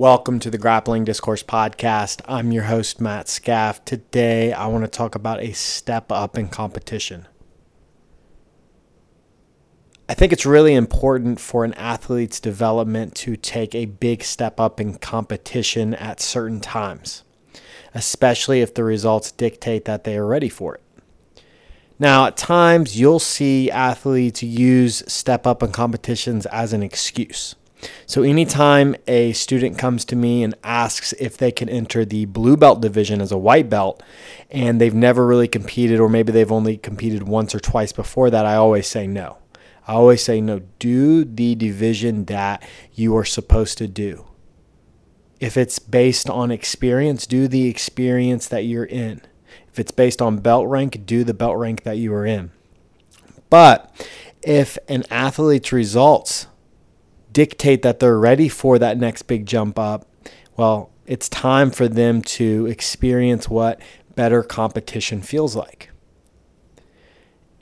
Welcome to the Grappling Discourse Podcast. I'm your host, Matt Scaff. Today, I want to talk about a step up in competition. I think it's really important for an athlete's development to take a big step up in competition at certain times, especially if the results dictate that they are ready for it. Now, at times, you'll see athletes use step up in competitions as an excuse. So, anytime a student comes to me and asks if they can enter the blue belt division as a white belt and they've never really competed, or maybe they've only competed once or twice before that, I always say no. I always say no. Do the division that you are supposed to do. If it's based on experience, do the experience that you're in. If it's based on belt rank, do the belt rank that you are in. But if an athlete's results dictate that they're ready for that next big jump up, well, it's time for them to experience what better competition feels like.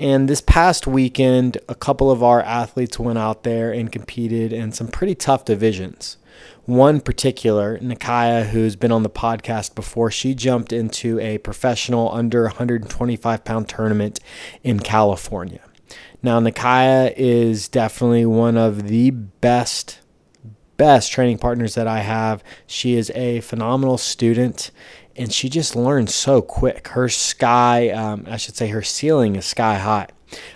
And this past weekend, a couple of our athletes went out there and competed in some pretty tough divisions. One particular, Nikaya, who's been on the podcast before, she jumped into a professional under 125 pound tournament in California. Now, Nikaya is definitely one of the best, best training partners that I have. She is a phenomenal student and she just learns so quick. Her sky, um, I should say, her ceiling is sky high.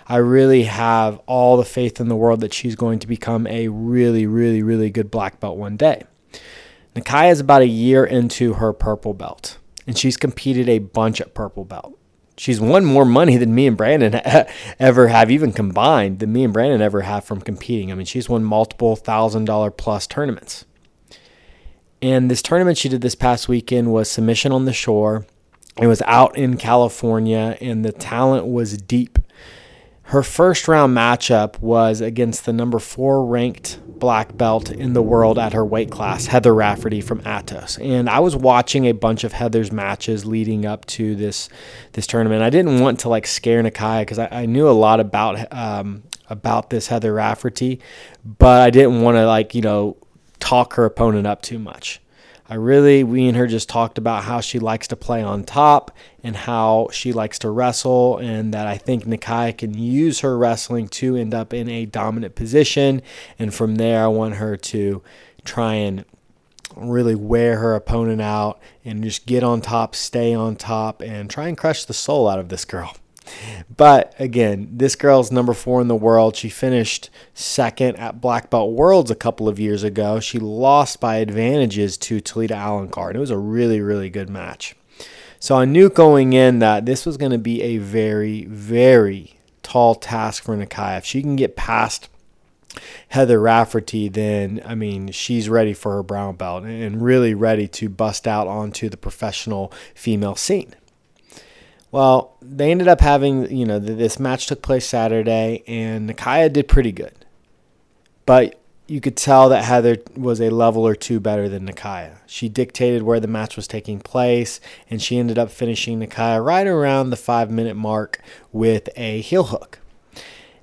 I really have all the faith in the world that she's going to become a really, really, really good black belt one day. Nikaya is about a year into her purple belt, and she's competed a bunch at purple belt she's won more money than me and Brandon ever have, even combined, than me and Brandon ever have from competing. I mean, she's won multiple thousand dollar plus tournaments. And this tournament she did this past weekend was Submission on the Shore. It was out in California, and the talent was deep. Her first round matchup was against the number four ranked black belt in the world at her weight class, Heather Raftery from Atos. And I was watching a bunch of Heather's matches leading up to this this tournament. I didn't want to like scare Nikaya because I, I, knew a lot about um, about this Heather Raftery, but I didn't want to like you know talk her opponent up too much. I really, we and her just talked about how she likes to play on top and how she likes to wrestle, and that I think Nikaya can use her wrestling to end up in a dominant position. And from there, I want her to try and really wear her opponent out and just get on top, stay on top, and try and crush the soul out of this girl. But again, this girl's number four in the world. She finished second at Black Belt Worlds a couple of years ago. She lost by advantages to Talita Alencar. It was a really, really good match. So I knew going in that this was going to be a very, very tall task for Nikaya. If she can get past Heather Raftery, then I mean she's ready for her brown belt and really ready to bust out onto the professional female scene. Well, they ended up having, you know, this match took place Saturday, and Nikaya did pretty good. But you could tell that Heather was a level or two better than Nikaya. She dictated where the match was taking place, and she ended up finishing Nikaya right around the five minute mark with a heel hook.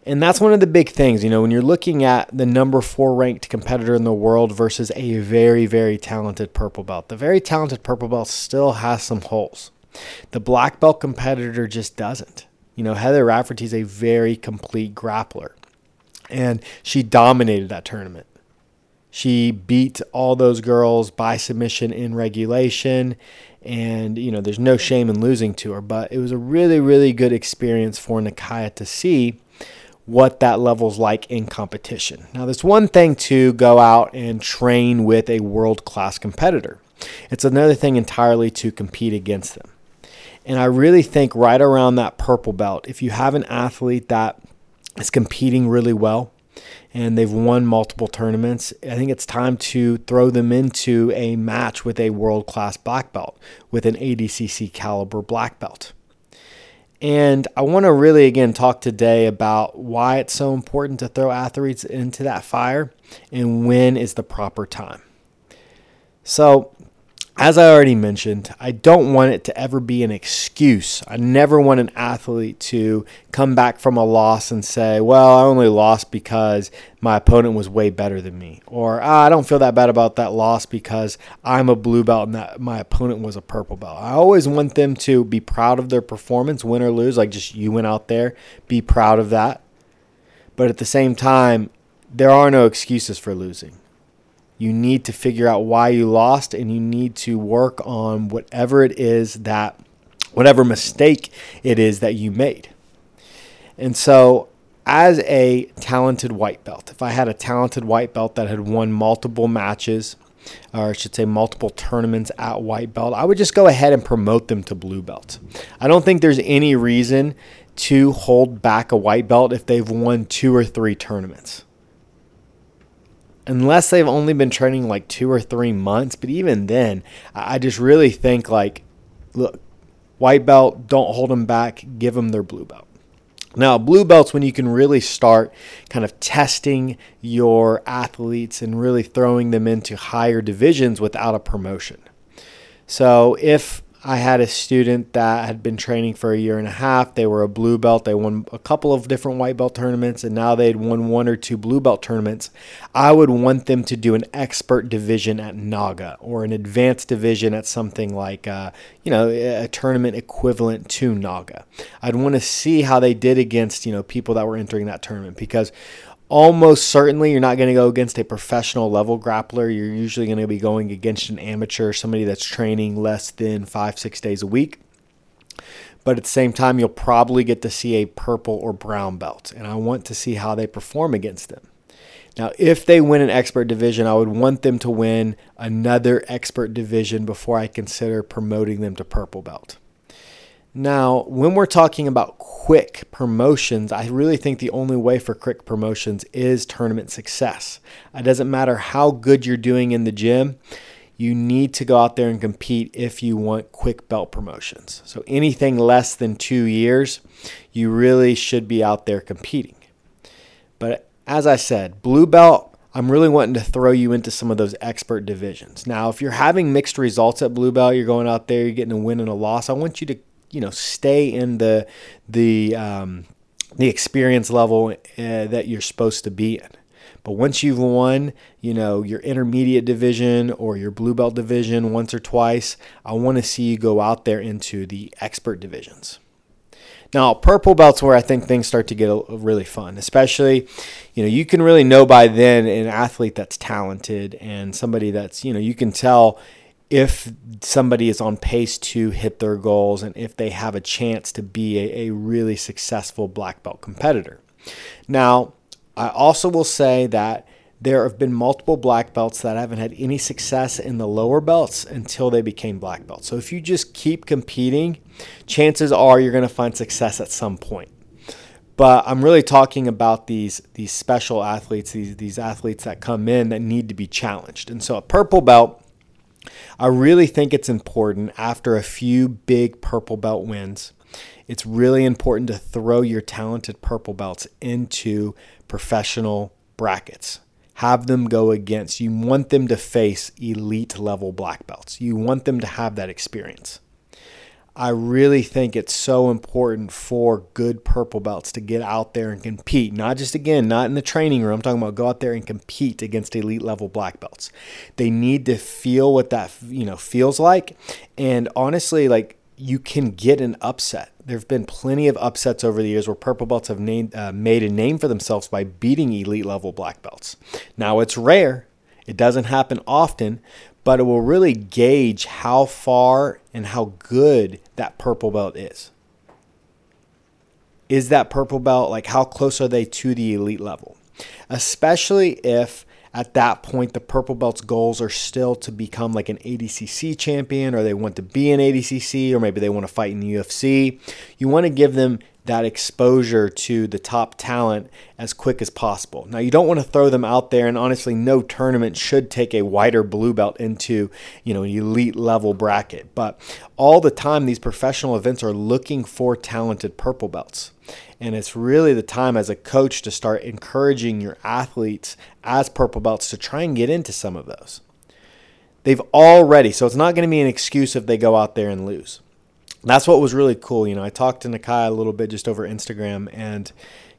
And that's one of the big things, you know, when you're looking at the number four ranked competitor in the world versus a very, very talented purple belt. The very talented purple belt still has some holes. The black belt competitor just doesn't. You know, Heather Raftery is a very complete grappler, and she dominated that tournament. She beat all those girls by submission in regulation, and you know, there's no shame in losing to her. But it was a really, really good experience for Nikaya to see what that level's like in competition. Now, there's one thing to go out and train with a world class competitor. It's another thing entirely to compete against them. And I really think right around that purple belt, if you have an athlete that is competing really well and they've won multiple tournaments, I think it's time to throw them into a match with a world class black belt, with an ADCC caliber black belt. And I want to really, again, talk today about why it's so important to throw athletes into that fire and when is the proper time. So, as I already mentioned, I don't want it to ever be an excuse. I never want an athlete to come back from a loss and say, well, I only lost because my opponent was way better than me. Or ah, I don't feel that bad about that loss because I'm a blue belt and that my opponent was a purple belt. I always want them to be proud of their performance, win or lose. Like just you went out there, be proud of that. But at the same time, there are no excuses for losing. You need to figure out why you lost and you need to work on whatever it is that, whatever mistake it is that you made. And so, as a talented white belt, if I had a talented white belt that had won multiple matches, or I should say multiple tournaments at white belt, I would just go ahead and promote them to blue belt. I don't think there's any reason to hold back a white belt if they've won two or three tournaments unless they've only been training like two or three months. But even then, I just really think like, look, white belt, don't hold them back, give them their blue belt. Now, blue belts when you can really start kind of testing your athletes and really throwing them into higher divisions without a promotion. So, if I had a student that had been training for a year and a half. They were a blue belt. They won a couple of different white belt tournaments, and now they'd won one or two blue belt tournaments. I would want them to do an expert division at Naga or an advanced division at something like, uh, you know, a tournament equivalent to Naga. I'd want to see how they did against, you know, people that were entering that tournament because almost certainly you're not going to go against a professional level grappler. You're usually going to be going against an amateur, somebody that's training less than five, six days a week. But at the same time, you'll probably get to see a purple or brown belt. And I want to see how they perform against them. Now, if they win an expert division, I would want them to win another expert division before I consider promoting them to purple belt. Now, when we're talking about quick promotions, I really think the only way for quick promotions is tournament success. It doesn't matter how good you're doing in the gym, you need to go out there and compete if you want quick belt promotions. So, anything less than two years, you really should be out there competing. But as I said, blue belt, I'm really wanting to throw you into some of those expert divisions. Now, if you're having mixed results at blue belt, you're going out there, you're getting a win and a loss, I want you to you know stay in the the um, the experience level uh, that you're supposed to be in. But once you've won, you know, your intermediate division or your blue belt division once or twice, I want to see you go out there into the expert divisions. Now, purple belt's where I think things start to get really fun, especially, you know, you can really know by then an athlete that's talented and somebody that's, you know, you can tell if somebody is on pace to hit their goals and if they have a chance to be a, a really successful black belt competitor. Now, I also will say that there have been multiple black belts that haven't had any success in the lower belts until they became black belts. So if you just keep competing, chances are you're going to find success at some point. But I'm really talking about these these special athletes, these these athletes that come in that need to be challenged. And so a purple belt I really think it's important after a few big purple belt wins. It's really important to throw your talented purple belts into professional brackets. Have them go against. You want them to face elite level black belts. You want them to have that experience. I really think it's so important for good purple belts to get out there and compete. Not just again, not in the training room. I'm talking about go out there and compete against elite level black belts. They need to feel what that you know feels like. And honestly, like you can get an upset. There have been plenty of upsets over the years where purple belts have named, uh, made a name for themselves by beating elite level black belts. Now it's rare. It doesn't happen often, but it will really gauge how far and how good that purple belt is. Is that purple belt like how close are they to the elite level? Especially if at that point the purple belt's goals are still to become like an ADCC champion or they want to be an ADCC or maybe they want to fight in the UFC. You want to give them that exposure to the top talent as quick as possible. Now, you don't want to throw them out there, and honestly, no tournament should take a wider blue belt into you know an elite level bracket. But all the time, these professional events are looking for talented purple belts. And it's really the time as a coach to start encouraging your athletes as purple belts to try and get into some of those. They've already, so it's not going to be an excuse if they go out there and lose. That's what was really cool. You know, I talked to Nakia a little bit just over Instagram, and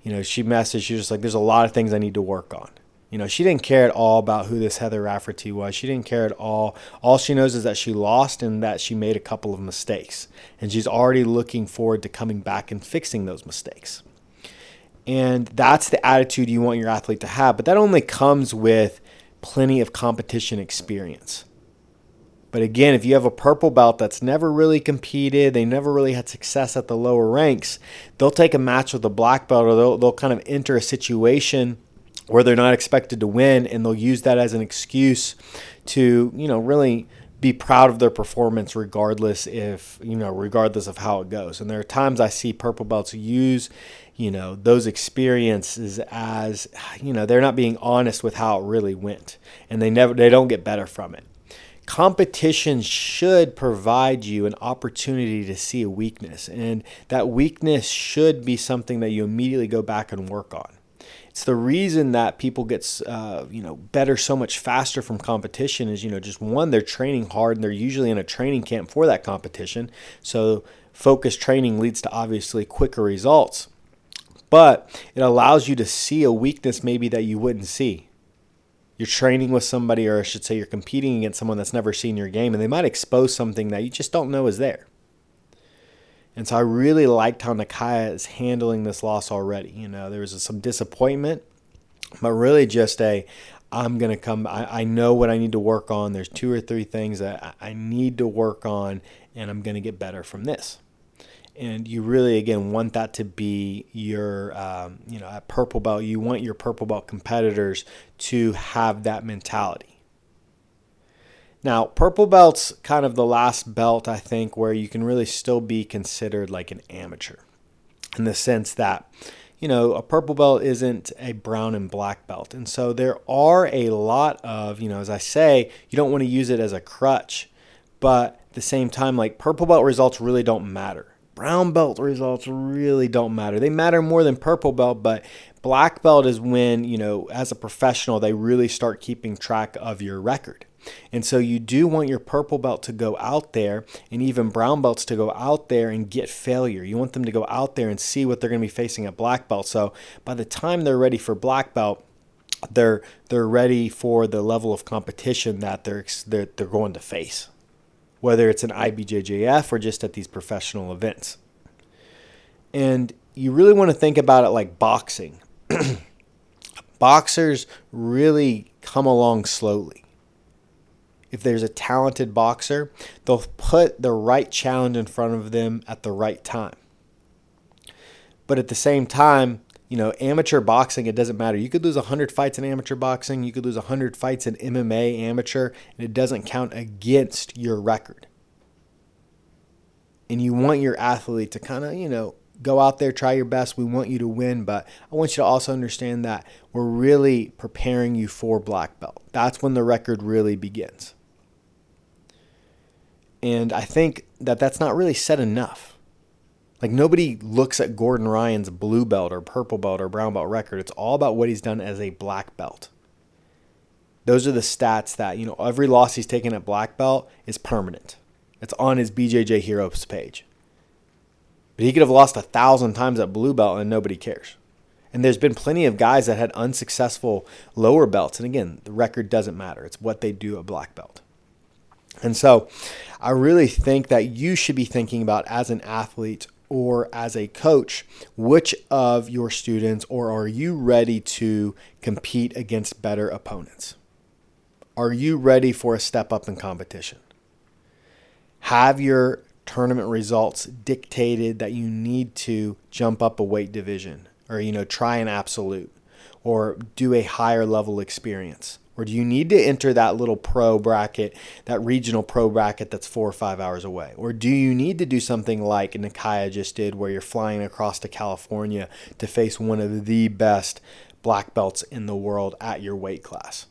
you know, she messaged. She was just like, "There's a lot of things I need to work on." You know, she didn't care at all about who this Heather Raftery was. She didn't care at all. All she knows is that she lost and that she made a couple of mistakes. And she's already looking forward to coming back and fixing those mistakes. And that's the attitude you want your athlete to have. But that only comes with plenty of competition experience. But again, if you have a purple belt that's never really competed, they never really had success at the lower ranks, they'll take a match with a black belt or they'll, they'll kind of enter a situation where they're not expected to win and they'll use that as an excuse to, you know, really be proud of their performance regardless if, you know, regardless of how it goes. And there are times I see purple belts use, you know, those experiences as, you know, they're not being honest with how it really went and they never they don't get better from it. Competition should provide you an opportunity to see a weakness, and that weakness should be something that you immediately go back and work on. It's the reason that people get uh, you know better so much faster from competition is you know just one they're training hard and they're usually in a training camp for that competition. So focused training leads to obviously quicker results. But it allows you to see a weakness maybe that you wouldn't see. You're training with somebody, or I should say, you're competing against someone that's never seen your game, and they might expose something that you just don't know is there. And so I really liked how Nakia is handling this loss already. You know, there was some disappointment, but really just a I'm going to come. I, I, know what I need to work on. There's two or three things that I need to work on, and I'm going to get better from this. And you really, again, want that to be your, um, you know, at purple belt. You want your purple belt competitors to have that mentality now, purple belt's kind of the last belt, I think, where you can really still be considered like an amateur in the sense that, you know, a purple belt isn't a brown and black belt. And so there are a lot of, you know, as I say, you don't want to use it as a crutch, but at the same time, like purple belt results really don't matter. Brown belt results really don't matter. They matter more than purple belt, but black belt is when, you know, as a professional, they really start keeping track of your record. And so you do want your purple belt to go out there and even brown belts to go out there and get failure. You want them to go out there and see what they're going to be facing at black belt. So by the time they're ready for black belt, they're they're ready for the level of competition that they're they're, they're going to face, whether it's an IBJJF or just at these professional events. And you really want to think about it like boxing. Boxers really come along slowly if there's a talented boxer, they'll put the right challenge in front of them at the right time. But at the same time, you know, amateur boxing, it doesn't matter. You could lose 100 fights in amateur boxing, you could lose 100 fights in MMA amateur, and it doesn't count against your record. And you want your athlete to kind of, you know, go out there, try your best. We want you to win, but I want you to also understand that we're really preparing you for black belt. That's when the record really begins. And I think that that's not really said enough. Like nobody looks at Gordon Ryan's blue belt or purple belt or brown belt record. It's all about what he's done as a black belt. Those are the stats that, you know, every loss he's taken at black belt is permanent. It's on his BJJ Heroes page. But he could have lost a thousand times at blue belt and nobody cares. And there's been plenty of guys that had unsuccessful lower belts. And again, the record doesn't matter. It's what they do at black belt. And so I really think that you should be thinking about as an athlete or as a coach, which of your students or are you ready to compete against better opponents? Are you ready for a step up in competition? Have your tournament results dictated that you need to jump up a weight division or you know try an absolute or do a higher level experience? Or do you need to enter that little pro bracket, that regional pro bracket that's four or five hours away? Or do you need to do something like Nakia just did, where you're flying across to California to face one of the best black belts in the world at your weight class?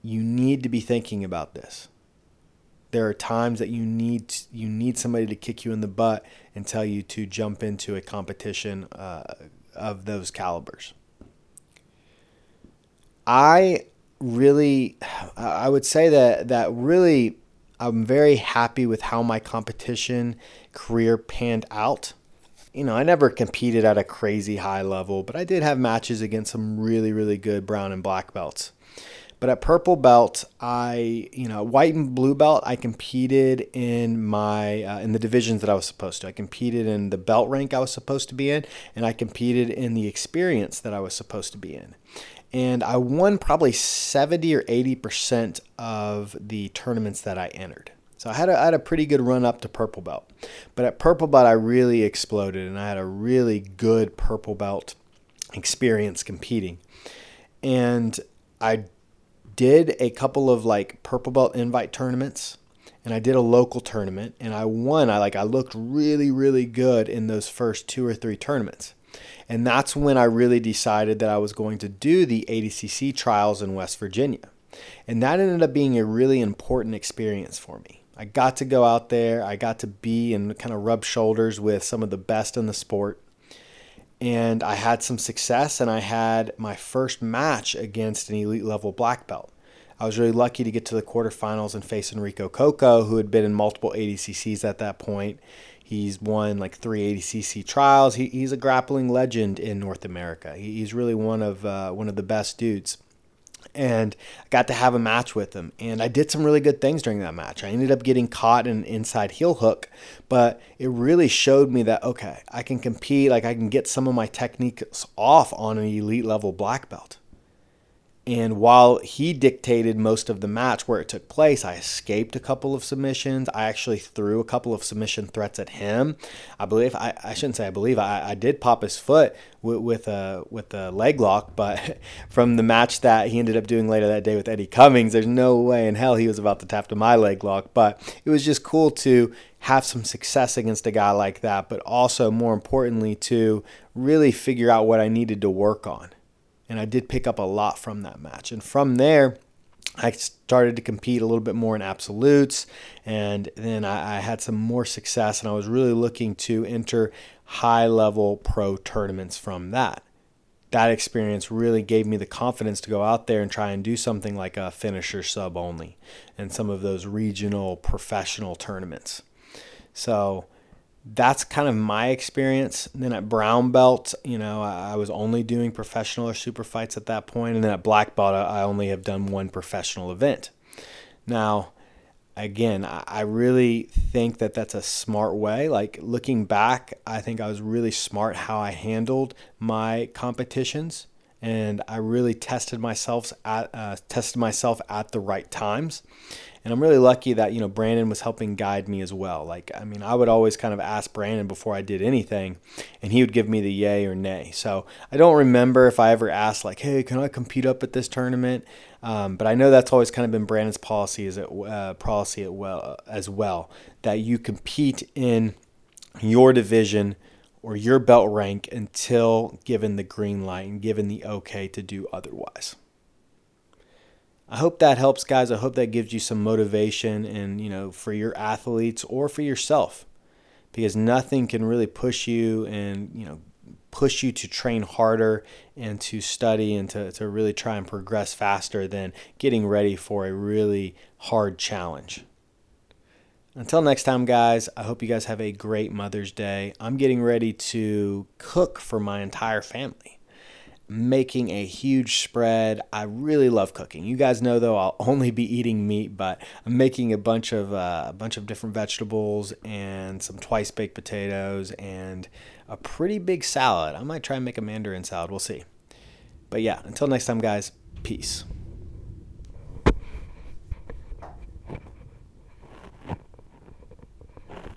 You need to be thinking about this. There are times that you need you need somebody to kick you in the butt and tell you to jump into a competition uh, of those calibers. I really I would say that that really I'm very happy with how my competition career panned out. You know, I never competed at a crazy high level, but I did have matches against some really, really good brown and black belts. But at purple belt, I, you know, white and blue belt, I competed in my uh, in the divisions that I was supposed to. I competed in the belt rank I was supposed to be in, and I competed in the experience that I was supposed to be in. And I won probably 70 or 80% of the tournaments that I entered. So I had, a, I had a pretty good run up to purple belt. But at purple belt, I really exploded and I had a really good purple belt experience competing. And I did a couple of like purple belt invite tournaments and I did a local tournament and I won. I like I looked really really good in those first two or three tournaments. And that's when I really decided that I was going to do the ADCC trials in West Virginia. And that ended up being a really important experience for me. I got to go out there, I got to be and kind of rub shoulders with some of the best in the sport and I had some success and I had my first match against an elite level black belt. I was really lucky to get to the quarterfinals and face Enrico Cocco, who had been in multiple ADCCs at that point. He's won like three ADCC trials. He, he's a grappling legend in North America. He, he's really one of uh, one of the best dudes and I got to have a match with him. And I did some really good things during that match. I ended up getting caught in an inside heel hook, but it really showed me that, okay, I can compete, like I can get some of my techniques off on an elite level black belt. And while he dictated most of the match where it took place, I escaped a couple of submissions. I actually threw a couple of submission threats at him. I believe I, I shouldn't say I believe I, I did pop his foot with, with a with a leg lock, but from the match that he ended up doing later that day with Eddie Cummings, there's no way in hell he was about to tap to my leg lock. But it was just cool to have some success against a guy like that, but also more importantly to really figure out what I needed to work on and I did pick up a lot from that match. And from there, I started to compete a little bit more in absolutes, and then I, I, had some more success, and I was really looking to enter high level pro tournaments from that. That experience really gave me the confidence to go out there and try and do something like a finisher sub only and some of those regional professional tournaments. So, that's kind of my experience. And then at brown belt, you know, I, was only doing professional or super fights at that point, and then at black belt, I only have done one professional event. Now, again, I really think that that's a smart way. Like looking back, I think I was really smart how I handled my competitions, and I really tested myself at uh, tested myself at the right times. And I'm really lucky that, you know, Brandon was helping guide me as well. Like, I mean, I would always kind of ask Brandon before I did anything, and he would give me the yay or nay. So I don't remember if I ever asked, like, hey, can I compete up at this tournament? Um, but I know that's always kind of been Brandon's policy as, it, uh, policy well, as well, that you compete in your division or your belt rank until given the green light and given the okay to do otherwise. I hope that helps, guys. I hope that gives you some motivation and, you know, for your athletes or for yourself because nothing can really push you and, you know, push you to train harder and to study and to, to really try and progress faster than getting ready for a really hard challenge. Until next time, guys, I hope you guys have a great Mother's Day. I'm getting ready to cook for my entire family making a huge spread. I really love cooking. You guys know though I'll only be eating meat, but I'm making a bunch of uh, a bunch of different vegetables and some twice baked potatoes and a pretty big salad. I might try and make a mandarin salad. We'll see. But yeah, until next time guys, peace.